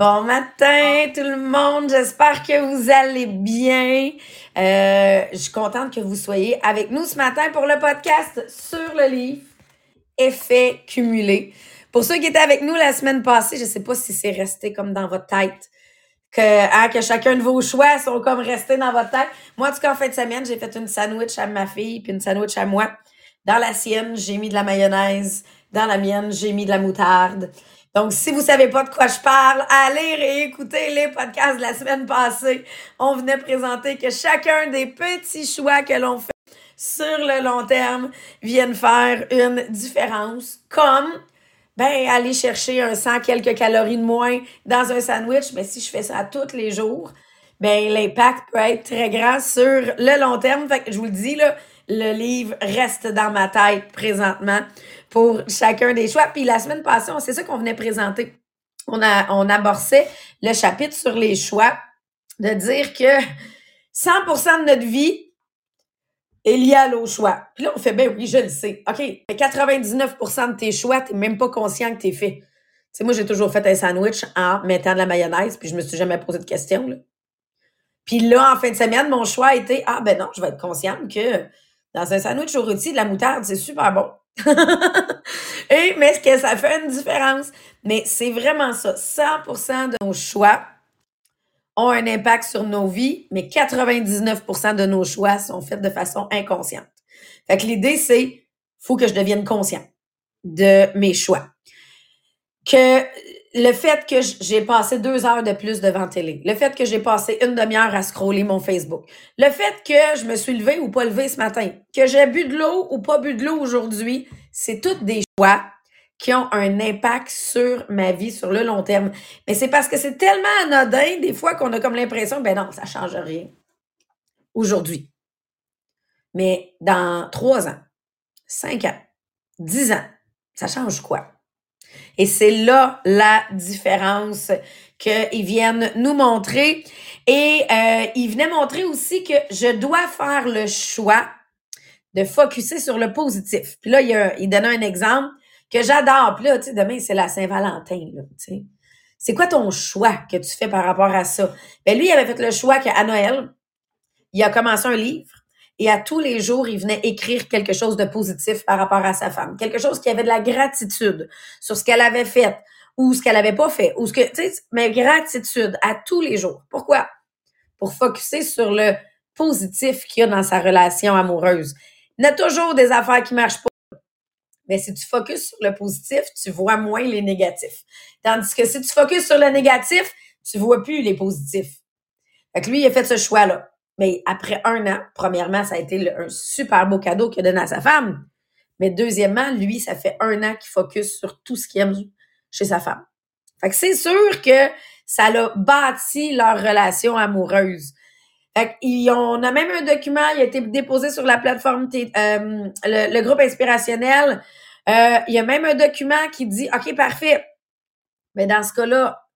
Bon matin tout le monde, j'espère que vous allez bien. Euh, je suis contente que vous soyez avec nous ce matin pour le podcast sur le livre Effet cumulé. Pour ceux qui étaient avec nous la semaine passée, je ne sais pas si c'est resté comme dans votre tête, que, hein, que chacun de vos choix sont comme restés dans votre tête. Moi, en tout cas, en fin de semaine, j'ai fait une sandwich à ma fille puis une sandwich à moi. Dans la sienne, j'ai mis de la mayonnaise. Dans la mienne, j'ai mis de la moutarde. Donc, si vous savez pas de quoi je parle, allez réécouter les podcasts de la semaine passée. On venait présenter que chacun des petits choix que l'on fait sur le long terme viennent faire une différence. Comme, ben, aller chercher un 100 quelques calories de moins dans un sandwich. Mais si je fais ça tous les jours, ben, l'impact peut être très grand sur le long terme. Fait que je vous le dis, là, le livre reste dans ma tête présentement pour chacun des choix. Puis la semaine passée, c'est ça qu'on venait présenter. On, a, on amorçait le chapitre sur les choix, de dire que 100% de notre vie est lié à nos choix. Puis là, on fait, ben oui, je le sais. OK, mais 99% de tes choix, t'es même pas conscient que t'es fait. Tu sais, moi, j'ai toujours fait un sandwich en mettant de la mayonnaise, puis je me suis jamais posé de questions. Là. Puis là, en fin de semaine, mon choix a été, ah ben non, je vais être consciente que dans un sandwich au rôti, de la moutarde, c'est super bon. Et, mais ce que ça fait une différence? Mais c'est vraiment ça. 100% de nos choix ont un impact sur nos vies, mais 99% de nos choix sont faits de façon inconsciente. Fait que l'idée, c'est, faut que je devienne conscient de mes choix. Que le fait que j'ai passé deux heures de plus devant télé, le fait que j'ai passé une demi-heure à scroller mon Facebook, le fait que je me suis levée ou pas levée ce matin, que j'ai bu de l'eau ou pas bu de l'eau aujourd'hui, c'est toutes des choix qui ont un impact sur ma vie sur le long terme. Mais c'est parce que c'est tellement anodin des fois qu'on a comme l'impression, ben non, ça change rien aujourd'hui. Mais dans trois ans, cinq ans, dix ans, ça change quoi? Et c'est là la différence qu'ils viennent nous montrer. Et euh, ils venaient montrer aussi que je dois faire le choix de focuser sur le positif. Puis là, il, il donnait un exemple que j'adore. Puis là, tu sais, demain, c'est la Saint-Valentin, tu sais. C'est quoi ton choix que tu fais par rapport à ça? Ben lui, il avait fait le choix qu'à Noël, il a commencé un livre et à tous les jours, il venait écrire quelque chose de positif par rapport à sa femme. Quelque chose qui avait de la gratitude sur ce qu'elle avait fait ou ce qu'elle avait pas fait. Ou ce que, tu sais, mais gratitude à tous les jours. Pourquoi? Pour focuser sur le positif qu'il y a dans sa relation amoureuse. Il y a toujours des affaires qui marchent pas. Mais si tu focuses sur le positif, tu vois moins les négatifs. Tandis que si tu focuses sur le négatif, tu vois plus les positifs. Fait que lui, il a fait ce choix-là. Mais après un an, premièrement, ça a été un super beau cadeau qu'il a donné à sa femme. Mais deuxièmement, lui, ça fait un an qu'il focus sur tout ce qu'il aime chez sa femme. Fait que c'est sûr que ça l'a bâti leur relation amoureuse. Fait on a même un document, il a été déposé sur la plateforme euh, le, groupe inspirationnel. Euh, il y a même un document qui dit OK, parfait. Mais dans ce cas-là,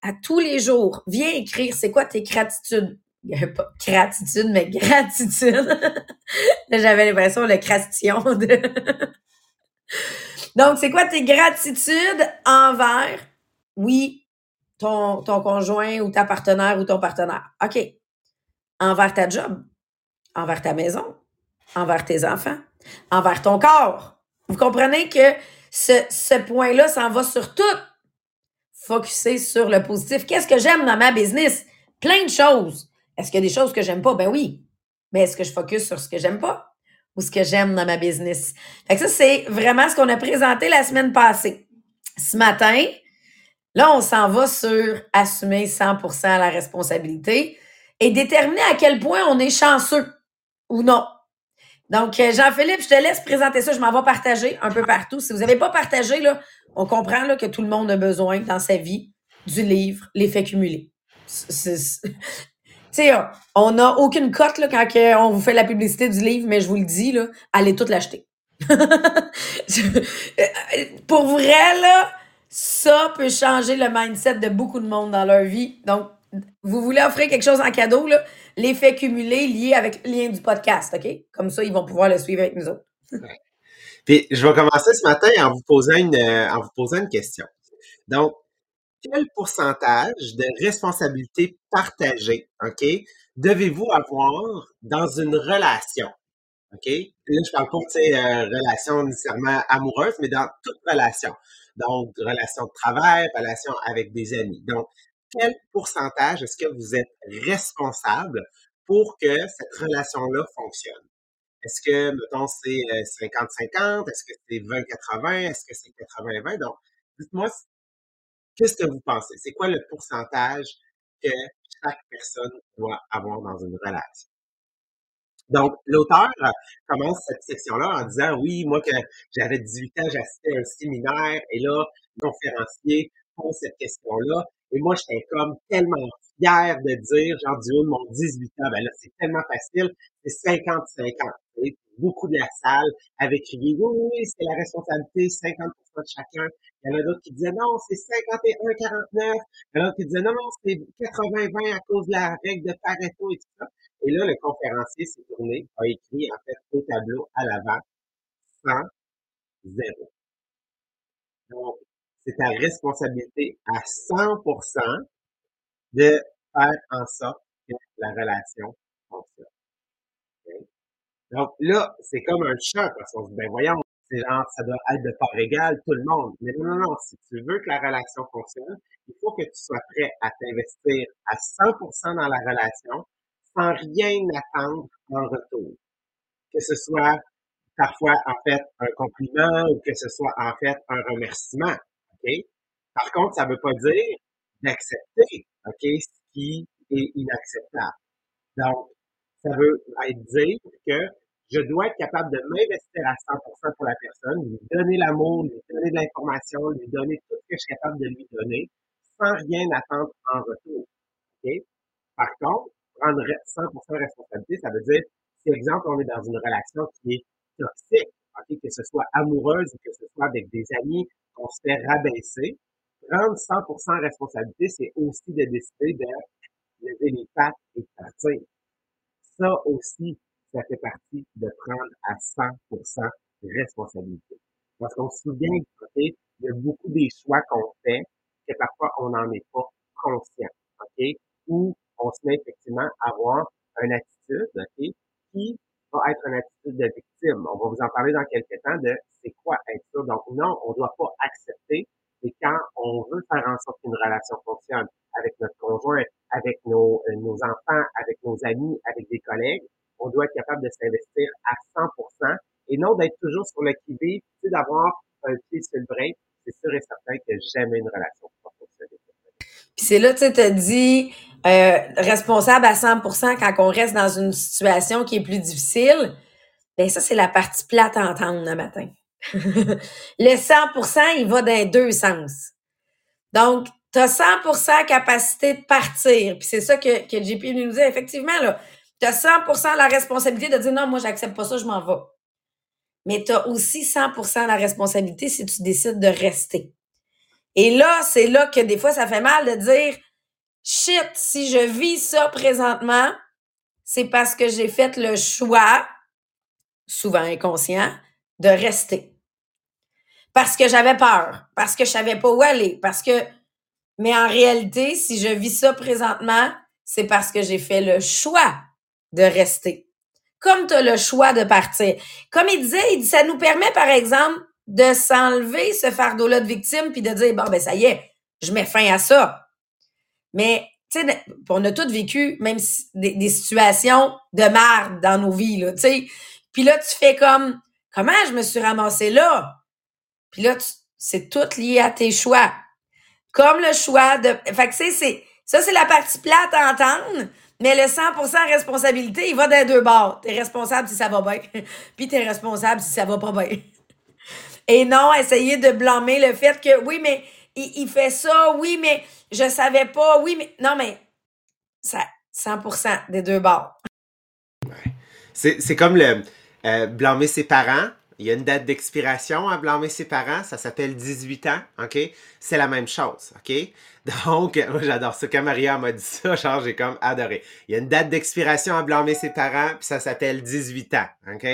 à tous les jours, viens écrire c'est quoi tes gratitudes? Pas gratitude, mais gratitude. j'avais l'impression le cration de. Donc, c'est quoi tes gratitudes envers, oui, ton, ton conjoint ou ta partenaire ou ton partenaire? OK. Envers ta job, envers ta maison, envers tes enfants, envers ton corps. Vous comprenez que ce, ce point-là s'en va sur tout. Focuser sur le positif. Qu'est-ce que j'aime dans ma business? Plein de choses. Est-ce qu'il y a des choses que j'aime pas? Ben oui. Mais est-ce que je focus sur ce que j'aime pas? Ou ce que j'aime dans ma business? Fait que ça, c'est vraiment ce qu'on a présenté la semaine passée. Ce matin, là, on s'en va sur assumer 100% la responsabilité et déterminer à quel point on est chanceux ou non. Donc, euh, Jean-Philippe, je te laisse présenter ça. Je m'en vais partager un peu partout. Si vous n'avez pas partagé, là, on comprend là, que tout le monde a besoin dans sa vie du livre L'effet cumulé sais, on n'a aucune cote là, quand on vous fait la publicité du livre, mais je vous le dis, là, allez tout l'acheter. Pour vrai, là, ça peut changer le mindset de beaucoup de monde dans leur vie. Donc, vous voulez offrir quelque chose en cadeau, là, l'effet cumulé lié avec le lien du podcast, OK? Comme ça, ils vont pouvoir le suivre avec nous autres. Puis, je vais commencer ce matin en vous posant une, en vous posant une question. Donc, quel pourcentage de responsabilité partagée, OK, devez-vous avoir dans une relation? OK? Là, je parle pas, tu sais, euh, relation nécessairement amoureuse, mais dans toute relation. Donc, relation de travail, relation avec des amis. Donc, quel pourcentage est-ce que vous êtes responsable pour que cette relation-là fonctionne? Est-ce que, mettons, c'est 50-50? Euh, est-ce que c'est 20-80? Est-ce que c'est 80-20? Donc, dites-moi, qu'est-ce que vous pensez? C'est quoi le pourcentage que chaque personne doit avoir dans une relation? Donc, l'auteur commence cette section-là en disant, oui, moi, que j'avais 18 ans, j'assistais à un séminaire et là, le conférencier pose cette question-là. Et moi, j'étais comme tellement fier de dire, genre, du haut de mon 18 ans, ben là, c'est tellement facile, c'est 50-50. Beaucoup de la salle avait crié, oui, oui, c'est la responsabilité, 50% de chacun. Il y en a d'autres qui disaient, non, c'est 51-49. Il y en a d'autres qui disaient, non, non, c'est 80-20 à cause de la règle de Pareto et tout ça. Et là, le conférencier s'est tourné, a écrit, en fait, au tableau, à l'avant, 100, 0. Donc, c'est ta responsabilité à 100% de faire en sorte que la relation fonctionne. Donc là, c'est comme un choc parce qu'on se dit, ben voyons, ça doit être de part égale, tout le monde. Mais non, non, non, si tu veux que la relation fonctionne, il faut que tu sois prêt à t'investir à 100% dans la relation sans rien attendre en retour. Que ce soit parfois, en fait, un compliment ou que ce soit, en fait, un remerciement. OK? Par contre, ça ne veut pas dire d'accepter, OK, ce qui est inacceptable. Donc, ça veut dire que je dois être capable de m'investir à 100% pour la personne, lui donner l'amour, lui donner de l'information, lui donner tout ce que je suis capable de lui donner, sans rien attendre en retour. Par contre, prendre 100% responsabilité, ça veut dire, si exemple, on est dans une relation qui est toxique, que ce soit amoureuse ou que ce soit avec des amis, qu'on se fait rabaisser, prendre 100% responsabilité, c'est aussi de décider de lever les pattes et de partir. Ça aussi, ça fait partie de prendre à 100% responsabilité. Parce qu'on se souvient, il y a beaucoup des choix qu'on fait que parfois on n'en est pas conscient, OK, ou on se met effectivement à avoir une attitude, OK, qui va être une attitude de victime. On va vous en parler dans quelques temps de c'est quoi être ça. Donc non, on ne doit pas accepter. Et quand on veut faire en sorte qu'une relation fonctionne avec notre conjoint, avec nos, euh, nos enfants, avec nos amis, avec des collègues, on doit être capable de s'investir à 100% et non d'être toujours sur le qui-vive, d'avoir un pied sur le break. C'est sûr et certain que jamais une relation ne va fonctionner. Puis c'est là, tu sais, dit euh, responsable à 100% quand on reste dans une situation qui est plus difficile. Ben ça, c'est la partie plate à entendre le matin. le 100%, il va dans deux sens. Donc, tu as 100% capacité de partir. Puis c'est ça que, que JP nous dit. Effectivement, là, tu as 100% la responsabilité de dire non, moi, j'accepte pas ça, je m'en vais. Mais tu as aussi 100% la responsabilité si tu décides de rester. Et là, c'est là que des fois, ça fait mal de dire shit, si je vis ça présentement, c'est parce que j'ai fait le choix, souvent inconscient, de rester. Parce que j'avais peur, parce que je savais pas où aller, parce que mais en réalité, si je vis ça présentement, c'est parce que j'ai fait le choix de rester. Comme tu as le choix de partir. Comme il disait, ça nous permet, par exemple, de s'enlever ce fardeau-là de victime puis de dire, bon, ben ça y est, je mets fin à ça. Mais, tu sais, on a tous vécu même des, situations de merde dans nos vies, là, tu sais. Puis là, tu fais comme, comment je me suis ramassé là? Puis là, c'est tout lié à tes choix. Comme le choix de... Fait que, c'est... Ça, c'est la partie plate à entendre, mais le 100% responsabilité, il va dans deux bords. T'es responsable si ça va bien, puis t'es responsable si ça va pas bien. Et non, essayer de blâmer le fait que, oui, mais il, fait ça, oui, mais je savais pas, oui, mais... Non, mais ça, 100% des deux bords. C'est comme le euh, blâmer ses parents, il y a une date d'expiration à blâmer ses parents, ça s'appelle 18 ans, OK? C'est la même chose, OK? Donc, moi j'adore ça. Quand Maria m'a dit ça, genre j'ai comme adoré. Il y a une date d'expiration à blâmer ses parents, puis ça s'appelle 18 ans, OK?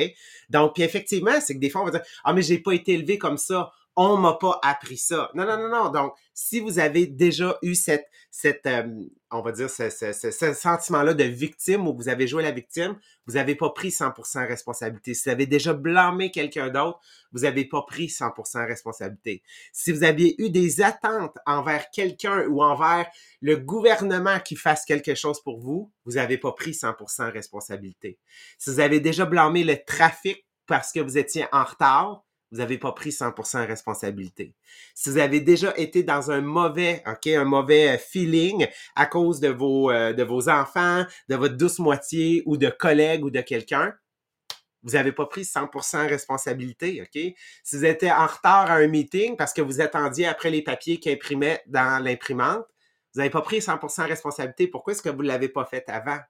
Donc, puis effectivement, c'est que des fois on va dire Ah, mais j'ai pas été élevé comme ça. On m'a pas appris ça. Non, non, non, non. Donc, si vous avez déjà eu cette, cette euh, on va dire, ce, ce, ce, sentiment-là de victime où vous avez joué la victime, vous n'avez pas pris 100% responsabilité. Si vous avez déjà blâmé quelqu'un d'autre, vous n'avez pas pris 100% responsabilité. Si vous aviez eu des attentes envers quelqu'un ou envers le gouvernement qui fasse quelque chose pour vous, vous n'avez pas pris 100% responsabilité. Si vous avez déjà blâmé le trafic parce que vous étiez en retard, vous n'avez pas pris 100% responsabilité. Si vous avez déjà été dans un mauvais, ok, un mauvais euh, feeling à cause de vos, euh, de vos enfants, de votre douce moitié ou de collègues ou de quelqu'un, vous n'avez pas pris 100% responsabilité, ok? Si vous étiez en retard à un meeting parce que vous attendiez après les papiers qui imprimaient dans l'imprimante, vous n'avez pas pris 100% responsabilité. Pourquoi est-ce que vous ne l'avez pas fait avant?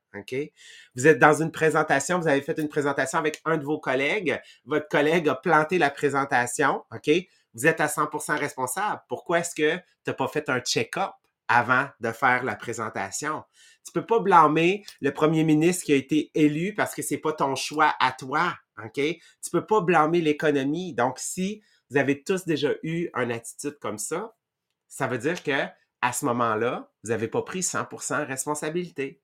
Vous êtes dans une présentation, vous avez fait une présentation avec un de vos collègues. Votre collègue a planté la présentation. OK? Vous êtes à 100% responsable. Pourquoi est-ce que tu n'as pas fait un check-up avant de faire la présentation? Tu peux pas blâmer le premier ministre qui a été élu parce que c'est pas ton choix à toi. OK? Tu peux pas blâmer l'économie. Donc, si vous avez tous déjà eu une attitude comme ça, ça veut dire que à ce moment-là, vous n'avez pas pris 100% responsabilité.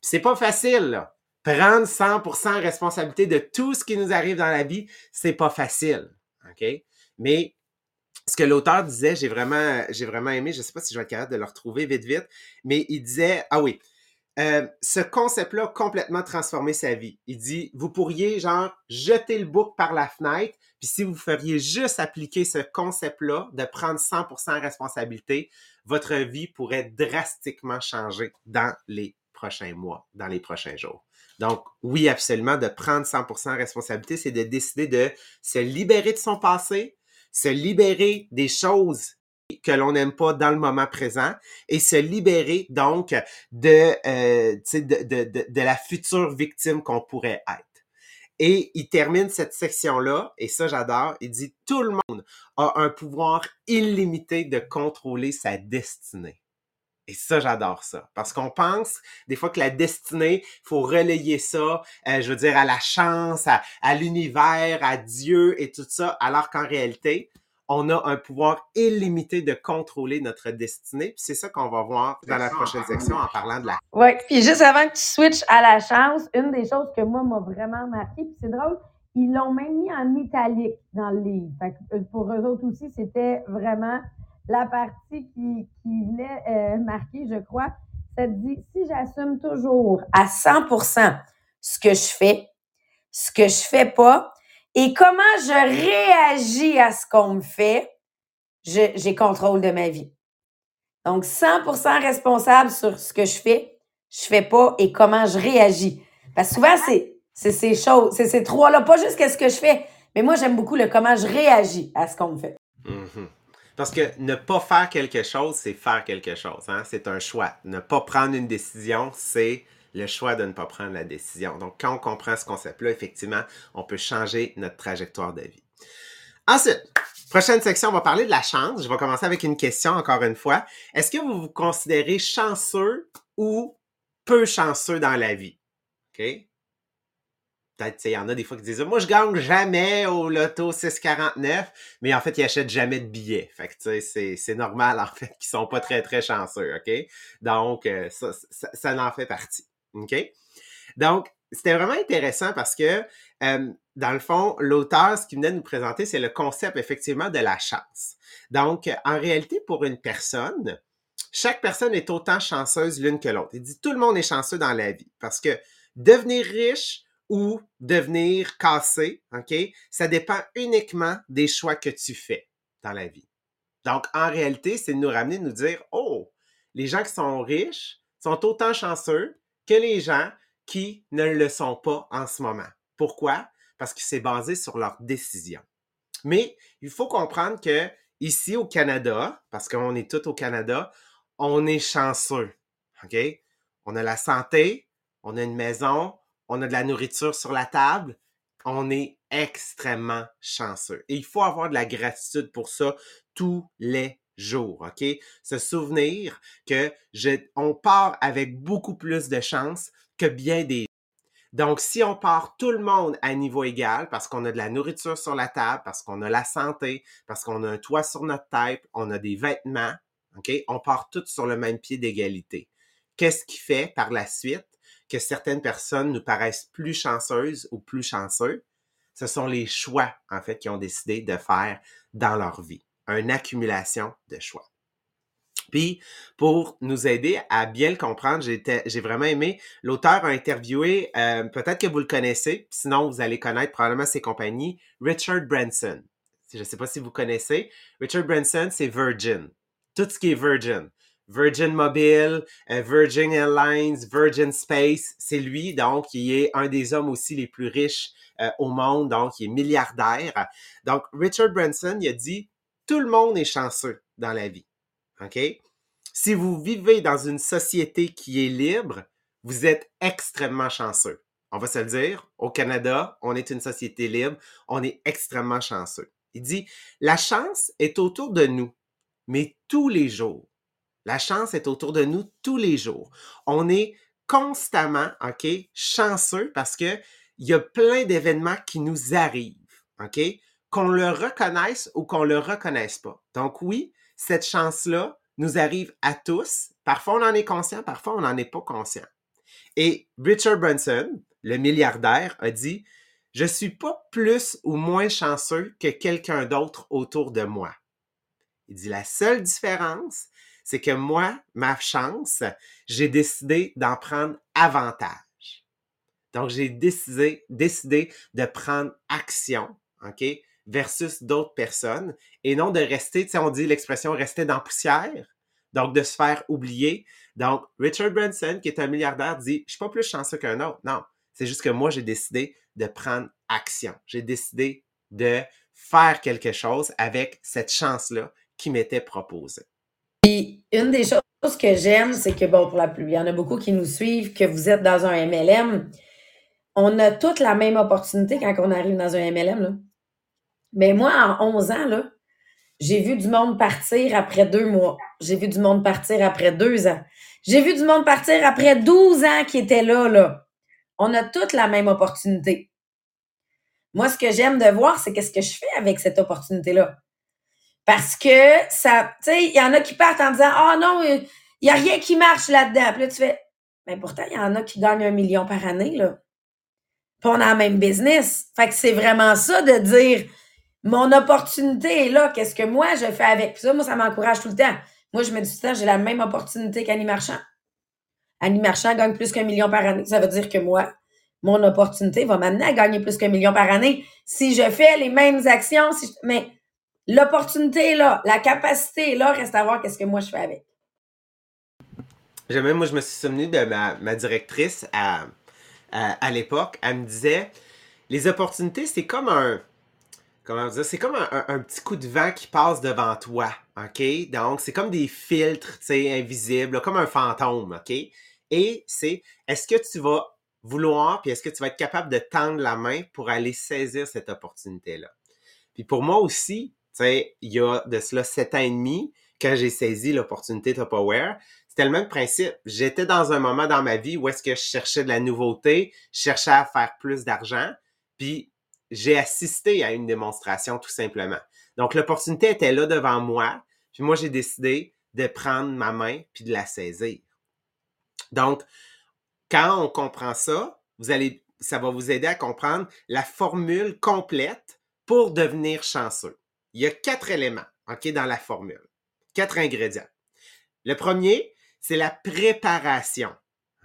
C'est pas facile, là. Prendre 100% responsabilité de tout ce qui nous arrive dans la vie, c'est pas facile. OK? Mais ce que l'auteur disait, j'ai vraiment, j'ai vraiment aimé, je sais pas si je vais être capable de le retrouver vite, vite, mais il disait, ah oui, euh, ce concept-là a complètement transformé sa vie. Il dit, vous pourriez, genre, jeter le book par la fenêtre, puis si vous feriez juste appliquer ce concept-là de prendre 100% responsabilité, votre vie pourrait drastiquement changer dans les prochains mois, dans les prochains jours. Donc, oui, absolument, de prendre 100% responsabilité, c'est de décider de se libérer de son passé, se libérer des choses que l'on n'aime pas dans le moment présent et se libérer donc de, euh, de, de, de, de la future victime qu'on pourrait être. Et il termine cette section-là, et ça j'adore, il dit tout le monde a un pouvoir illimité de contrôler sa destinée. Et ça, j'adore ça. Parce qu'on pense des fois que la destinée, faut relayer ça, euh, je veux dire, à la chance, à l'univers, à Dieu et tout ça, alors qu'en réalité, on a un pouvoir illimité de contrôler notre destinée. Puis c'est ça qu'on va voir dans la prochaine section en parlant de la. Oui, puis juste avant que tu switches à la chance, une des choses que moi m'a vraiment marqué, puis c'est drôle, ils l'ont même mis en italique dans le livre. Fait que euh, pour eux autres aussi, c'était vraiment la partie qui, qui venait euh, marquer, je crois. Ça dit si j'assume toujours à 100% ce que je fais, ce que je fais pas, et comment je réagis à ce qu'on me fait, j'ai contrôle de ma vie. Donc, 100% responsable sur ce que je fais, je fais pas et comment je réagis. Parce que souvent, c'est ces choses, c'est ces trois-là, pas juste qu'est-ce que je fais, mais moi, j'aime beaucoup le comment je réagis à ce qu'on me fait. Mm-hmm. Parce que ne pas faire quelque chose, c'est faire quelque chose. Hein? C'est un choix. Ne pas prendre une décision, c'est le choix de ne pas prendre la décision. Donc, quand on comprend ce concept-là, effectivement, on peut changer notre trajectoire de vie. Ensuite, prochaine section, on va parler de la chance. Je vais commencer avec une question encore une fois. Est-ce que vous vous considérez chanceux ou peu chanceux dans la vie? OK? Peut-être, il y en a des fois qui disent Moi, je gagne jamais au loto 649, mais en fait, ils achètent jamais de billets. Fait que, c'est, c'est normal, en fait, qu'ils sont pas très, très chanceux, OK? Donc, euh, ça, ça, ça en fait partie. OK? Donc, c'était vraiment intéressant parce que, euh, dans le fond, l'auteur, ce qu'il venait de nous présenter, c'est le concept effectivement de la chance. Donc, en réalité, pour une personne, chaque personne est autant chanceuse l'une que l'autre. Il dit tout le monde est chanceux dans la vie parce que devenir riche ou devenir cassé, OK, ça dépend uniquement des choix que tu fais dans la vie. Donc, en réalité, c'est de nous ramener, de nous dire, oh, les gens qui sont riches sont autant chanceux que les gens qui ne le sont pas en ce moment. Pourquoi? Parce que c'est basé sur leurs décisions. Mais il faut comprendre que ici au Canada, parce qu'on est tous au Canada, on est chanceux. OK? On a la santé, on a une maison, on a de la nourriture sur la table. On est extrêmement chanceux. Et il faut avoir de la gratitude pour ça tous les jour, OK? Se souvenir que je, on part avec beaucoup plus de chance que bien des Donc, si on part tout le monde à niveau égal, parce qu'on a de la nourriture sur la table, parce qu'on a la santé, parce qu'on a un toit sur notre tête, on a des vêtements, OK? On part tous sur le même pied d'égalité. Qu'est-ce qui fait par la suite que certaines personnes nous paraissent plus chanceuses ou plus chanceux? Ce sont les choix, en fait, qu'ils ont décidé de faire dans leur vie. Une accumulation de choix. Puis, pour nous aider à bien le comprendre, j'ai vraiment aimé. L'auteur a interviewé, euh, peut-être que vous le connaissez, sinon vous allez connaître probablement ses compagnies, Richard Branson. Je ne sais pas si vous connaissez. Richard Branson, c'est Virgin. Tout ce qui est Virgin. Virgin Mobile, euh, Virgin Airlines, Virgin Space, c'est lui, donc, qui est un des hommes aussi les plus riches euh, au monde, donc, il est milliardaire. Donc, Richard Branson, il a dit, tout le monde est chanceux dans la vie. OK? Si vous vivez dans une société qui est libre, vous êtes extrêmement chanceux. On va se le dire, au Canada, on est une société libre, on est extrêmement chanceux. Il dit, la chance est autour de nous, mais tous les jours. La chance est autour de nous tous les jours. On est constamment, OK, chanceux parce que il y a plein d'événements qui nous arrivent, OK, qu'on le reconnaisse ou qu'on le reconnaisse pas. Donc oui, cette chance-là nous arrive à tous. Parfois, on en est conscient, parfois, on n'en est pas conscient. Et Richard Branson, le milliardaire, a dit, je suis pas plus ou moins chanceux que quelqu'un d'autre autour de moi. Il dit, la seule différence, c'est que moi, ma chance, j'ai décidé d'en prendre avantage. Donc, j'ai décidé, décidé de prendre action? Versus d'autres personnes et non de rester, tu sais, on dit l'expression rester dans poussière, donc de se faire oublier. Donc, Richard Branson, qui est un milliardaire, dit Je suis pas plus chanceux qu'un autre. Non, c'est juste que moi, j'ai décidé de prendre action. J'ai décidé de faire quelque chose avec cette chance-là qui m'était proposée. Puis, une des choses que j'aime, c'est que, bon, pour la pluie, il y en a beaucoup qui nous suivent, que vous êtes dans un MLM. On a toutes la même opportunité quand on arrive dans un MLM. Là. Mais moi, en 11 ans, là, j'ai vu du monde partir après deux mois. J'ai vu du monde partir après deux ans. J'ai vu du monde partir après 12 ans qui étaient là, là. On a toutes la même opportunité. Moi, ce que j'aime de voir, c'est qu'est-ce que je fais avec cette opportunité-là. Parce que ça, tu sais, il y en a qui partent en disant, ah oh non, il n'y a rien qui marche là-dedans. Puis là, tu fais, mais pourtant, il y en a qui gagnent un million par année, là. Puis on a le même business. Fait que c'est vraiment ça de dire, mon opportunité est là. Qu'est-ce que moi je fais avec? Ça? Moi, ça m'encourage tout le temps. Moi, je me dis tout le temps, j'ai la même opportunité qu'Annie Marchand. Annie Marchand gagne plus qu'un million par année. Ça veut dire que moi, mon opportunité va m'amener à gagner plus qu'un million par année si je fais les mêmes actions. Mais l'opportunité est là, la capacité est là, reste à voir qu'est-ce que moi je fais avec. Jamais, moi, je me suis souvenu de ma, directrice à, à l'époque. Elle me disait, les opportunités, c'est comme un comment dire, c'est comme un, petit coup de vent qui passe devant toi, OK? Donc, c'est comme des filtres, tu sais, invisibles, comme un fantôme, OK? Et c'est, est-ce que tu vas vouloir, puis est-ce que tu vas être capable de tendre la main pour aller saisir cette opportunité-là? Puis pour moi aussi, tu sais, il y a de cela sept ans et demi, quand j'ai saisi l'opportunité Top Aware, c'était le même principe. J'étais dans un moment dans ma vie où est-ce que je cherchais de la nouveauté, je cherchais à faire plus d'argent, puis j'ai assisté à une démonstration tout simplement. Donc l'opportunité était là devant moi, puis moi j'ai décidé de prendre ma main puis de la saisir. Donc quand on comprend ça, vous allez ça va vous aider à comprendre la formule complète pour devenir chanceux. Il y a quatre éléments, OK, dans la formule. Quatre ingrédients. Le premier, c'est la préparation.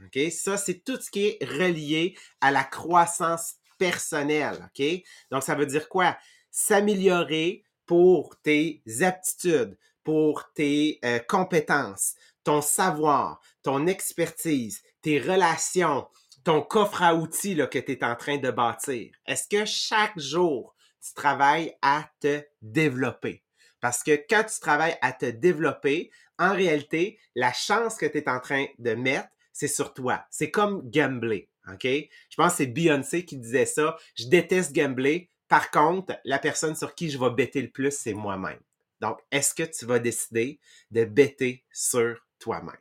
OK? Ça, c'est tout ce qui est relié à la croissance personnel, OK? Donc, ça veut dire quoi? S'améliorer pour tes aptitudes, pour tes euh, compétences, ton savoir, ton expertise, tes relations, ton coffre à outils que tu es en train de bâtir. Est-ce que chaque jour, tu travailles à te développer? Parce que quand tu travailles à te développer, en réalité, la chance que tu es en train de mettre, c'est sur toi. C'est comme gambler. OK? Je pense que c'est Beyoncé qui disait ça. Je déteste gambler. Par contre, la personne sur qui je vais bêter le plus, c'est moi-même. Donc, est-ce que tu vas décider de bêter sur toi-même?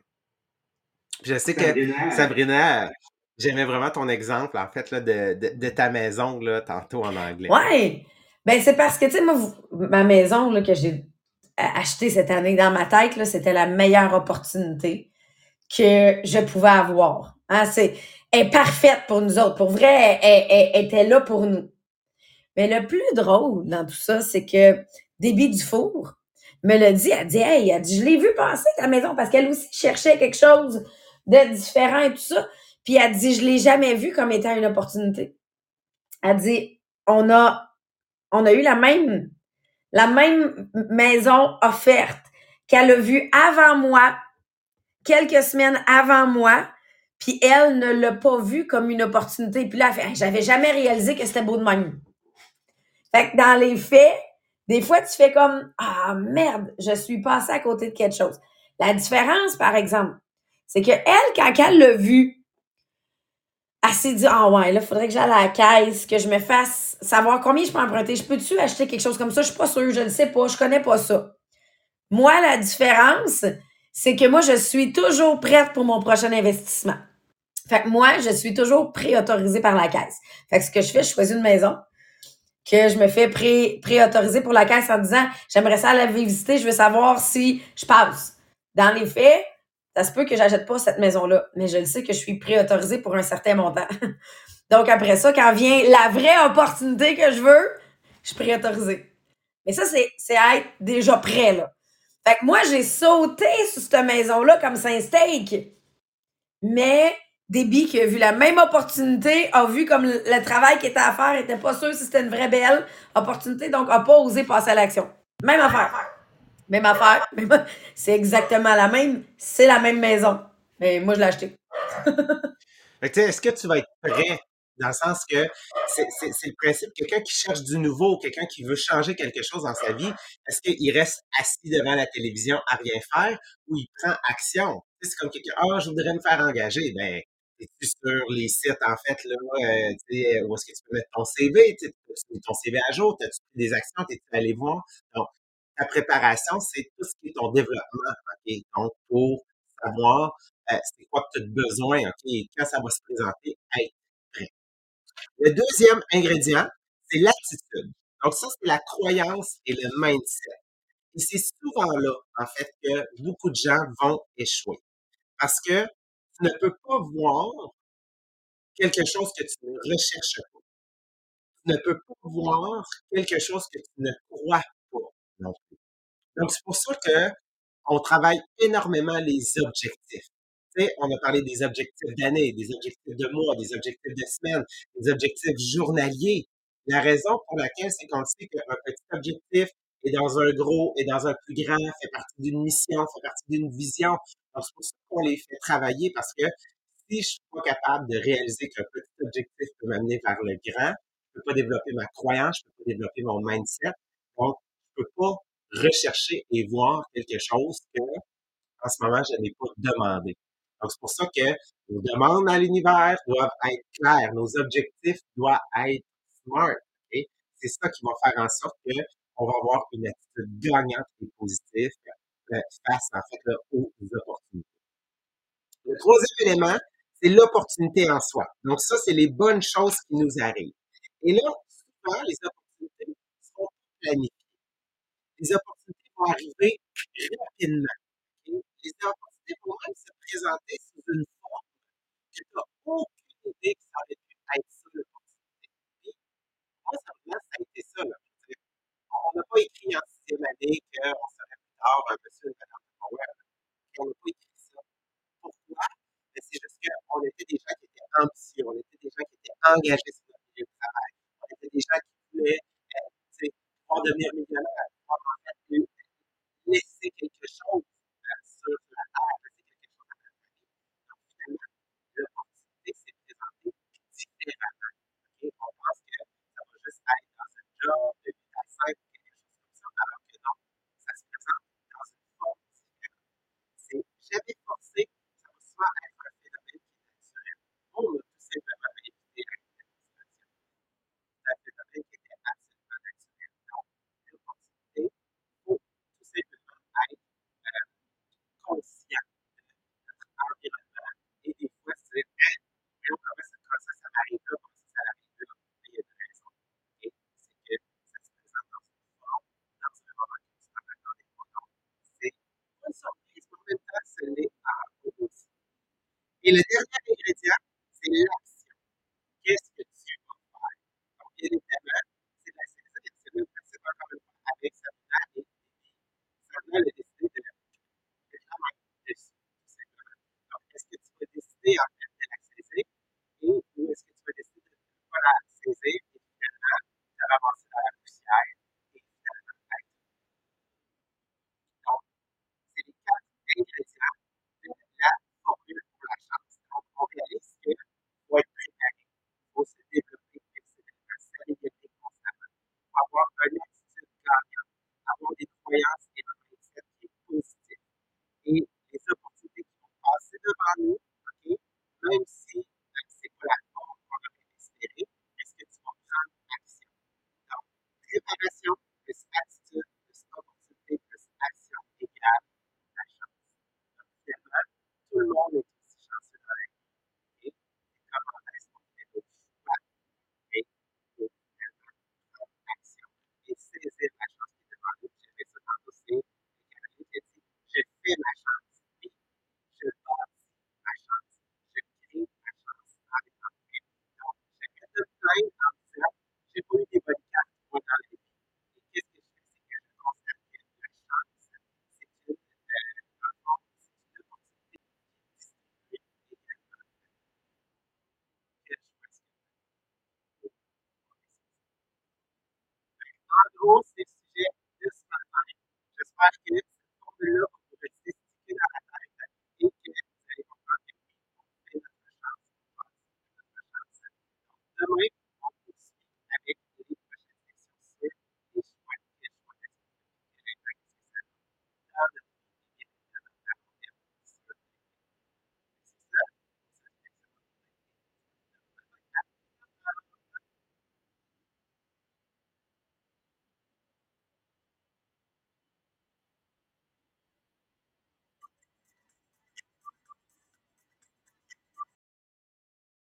Je sais que Sabrina, J'aimais vraiment ton exemple, en fait, là, de, de, de ta maison, là, tantôt en anglais. Ouais! Ben, c'est parce que, tu sais, moi, ma maison, là, que j'ai achetée cette année dans ma tête, là, c'était la meilleure opportunité que je pouvais avoir. Hein, c'est, parfaite pour nous autres. Pour vrai, elle, était là pour nous. Mais le plus drôle dans tout ça, c'est que Déby Dufour me l'a dit, elle dit, hey, elle dit, je l'ai vu passer ta maison parce qu'elle aussi cherchait quelque chose de différent et tout ça. Puis elle dit, je l'ai jamais vu comme étant une opportunité. Elle dit, on a, on a eu la même, la même maison offerte qu'elle a vue avant moi, quelques semaines avant moi, puis elle ne l'a pas vue comme une opportunité. Puis là, elle j'avais jamais réalisé que c'était beau de même. Fait que dans les faits, des fois, tu fais comme Ah merde, je suis passée à côté de quelque chose. La différence, par exemple, c'est que elle, quand elle l'a vu, elle s'est dit Ah ouais, là, il faudrait que j'aille à la caisse, que je me fasse savoir combien je peux emprunter. Je peux-tu acheter quelque chose comme ça? Je suis pas sûre, je ne sais pas, je connais pas ça. Moi, la différence, c'est que moi, je suis toujours prête pour mon prochain investissement. Fait que moi, je suis toujours préautorisée par la caisse. Fait que ce que je fais, je choisis une maison que je me fais pré, préautoriser pour la caisse en disant j'aimerais ça la visiter, je veux savoir si je passe. Dans les faits, ça se peut que j'achète pas cette maison-là, mais je le sais que je suis préautorisée pour un certain montant. Donc après ça, quand vient la vraie opportunité que je veux, je suis préautorisée. Mais ça, c'est être déjà prêt, là. Fait que moi, j'ai sauté sur cette maison-là comme c'est un steak. Mais Déby qui a vu la même opportunité, a vu comme le, travail qui était à faire, était pas sûr si c'était une vraie belle opportunité, donc a pas osé passer à l'action. Même affaire. Même affaire. C'est exactement la même. C'est la même maison. Mais moi, je l'ai acheté. Est-ce que tu vas être prêt dans le sens que c'est le principe, quelqu'un qui cherche du nouveau, quelqu'un qui veut changer quelque chose dans sa vie, est-ce qu'il reste assis devant la télévision à rien faire ou il prend action? C'est comme quelqu'un, ah, je voudrais me faire engager. Ben, es-tu sur les sites, en fait, là, euh, euh, où est-ce que tu peux mettre ton CV? Tu ton CV à jour? As-tu des actions? T'es-tu allé voir? Donc, ta préparation, c'est tout ce qui est ton développement, OK? Donc, pour savoir euh, c'est quoi que tu as besoin, OK? quand ça va se présenter, prêt. Le deuxième ingrédient, c'est l'attitude. Donc, ça, c'est la croyance et le mindset. Et c'est souvent là, en fait, que beaucoup de gens vont échouer. Parce que tu ne peux pas voir quelque chose que tu ne recherches pas. Tu ne peux pas voir quelque chose que tu ne crois pas non plus. Donc, c'est pour ça que on travaille énormément les objectifs. On a parlé des objectifs d'année, des objectifs de mois, des objectifs de semaine, des objectifs journaliers. La raison pour laquelle c'est qu'on sait qu'un petit objectif est dans un gros, est dans un plus grand, fait partie d'une mission, fait partie d'une vision. C'est pour ça qu'on les fait travailler parce que si je suis pas capable de réaliser qu'un petit objectif peut m'amener vers le grand, je peux pas développer ma croyance, je peux pas développer mon mindset. Donc, je peux pas rechercher et voir quelque chose que, en ce moment, je n'ai pas demandé. Donc, c'est pour ça que nos demandes à l'univers doivent être claires. Nos objectifs doivent être smart. C'est ça qui va faire en sorte que on va avoir une attitude gagnante et positive euh, face aux opportunités. Le troisième élément, c'est l'opportunité en soi. Donc ça, c'est les bonnes choses qui nous arrivent. Et là, souvent, les opportunités sont planifiées. Les opportunités vont arriver rapidement. Les opportunités vont même se présenter sous une forme que tu aucune idée que ça aurait pu être ça l'opportunité. Moi, ça, ça a été ça. On n'a pas écrit en sixième année qu'on serait plus tard un monsieur, une madame Power. On n'a pas écrit pourquoi? Mais c'est juste qu'on était des gens qui étaient ambitieux, on était des gens qui étaient engagés De ce matin. J'espère